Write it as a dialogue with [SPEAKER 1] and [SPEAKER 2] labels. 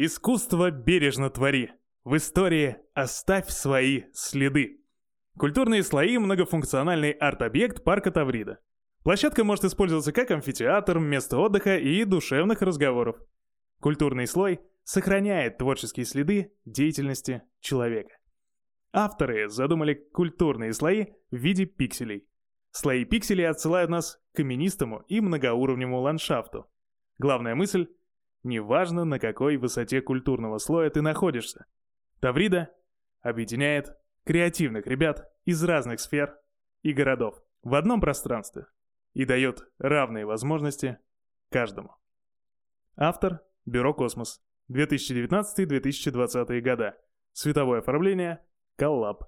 [SPEAKER 1] Искусство бережно твори. В истории оставь свои следы. Культурные слои – многофункциональный арт-объект парка Таврида. Площадка может использоваться как амфитеатр, место отдыха и душевных разговоров. Культурный слой сохраняет творческие следы деятельности человека. Авторы задумали культурные слои в виде пикселей. Слои пикселей отсылают нас к каменистому и многоуровневому ландшафту. Главная мысль – неважно, на какой высоте культурного слоя ты находишься. Таврида объединяет креативных ребят из разных сфер и городов в одном пространстве и дает равные возможности каждому. Автор – Бюро «Космос», 2019-2020 года. Световое оформление – Коллаб.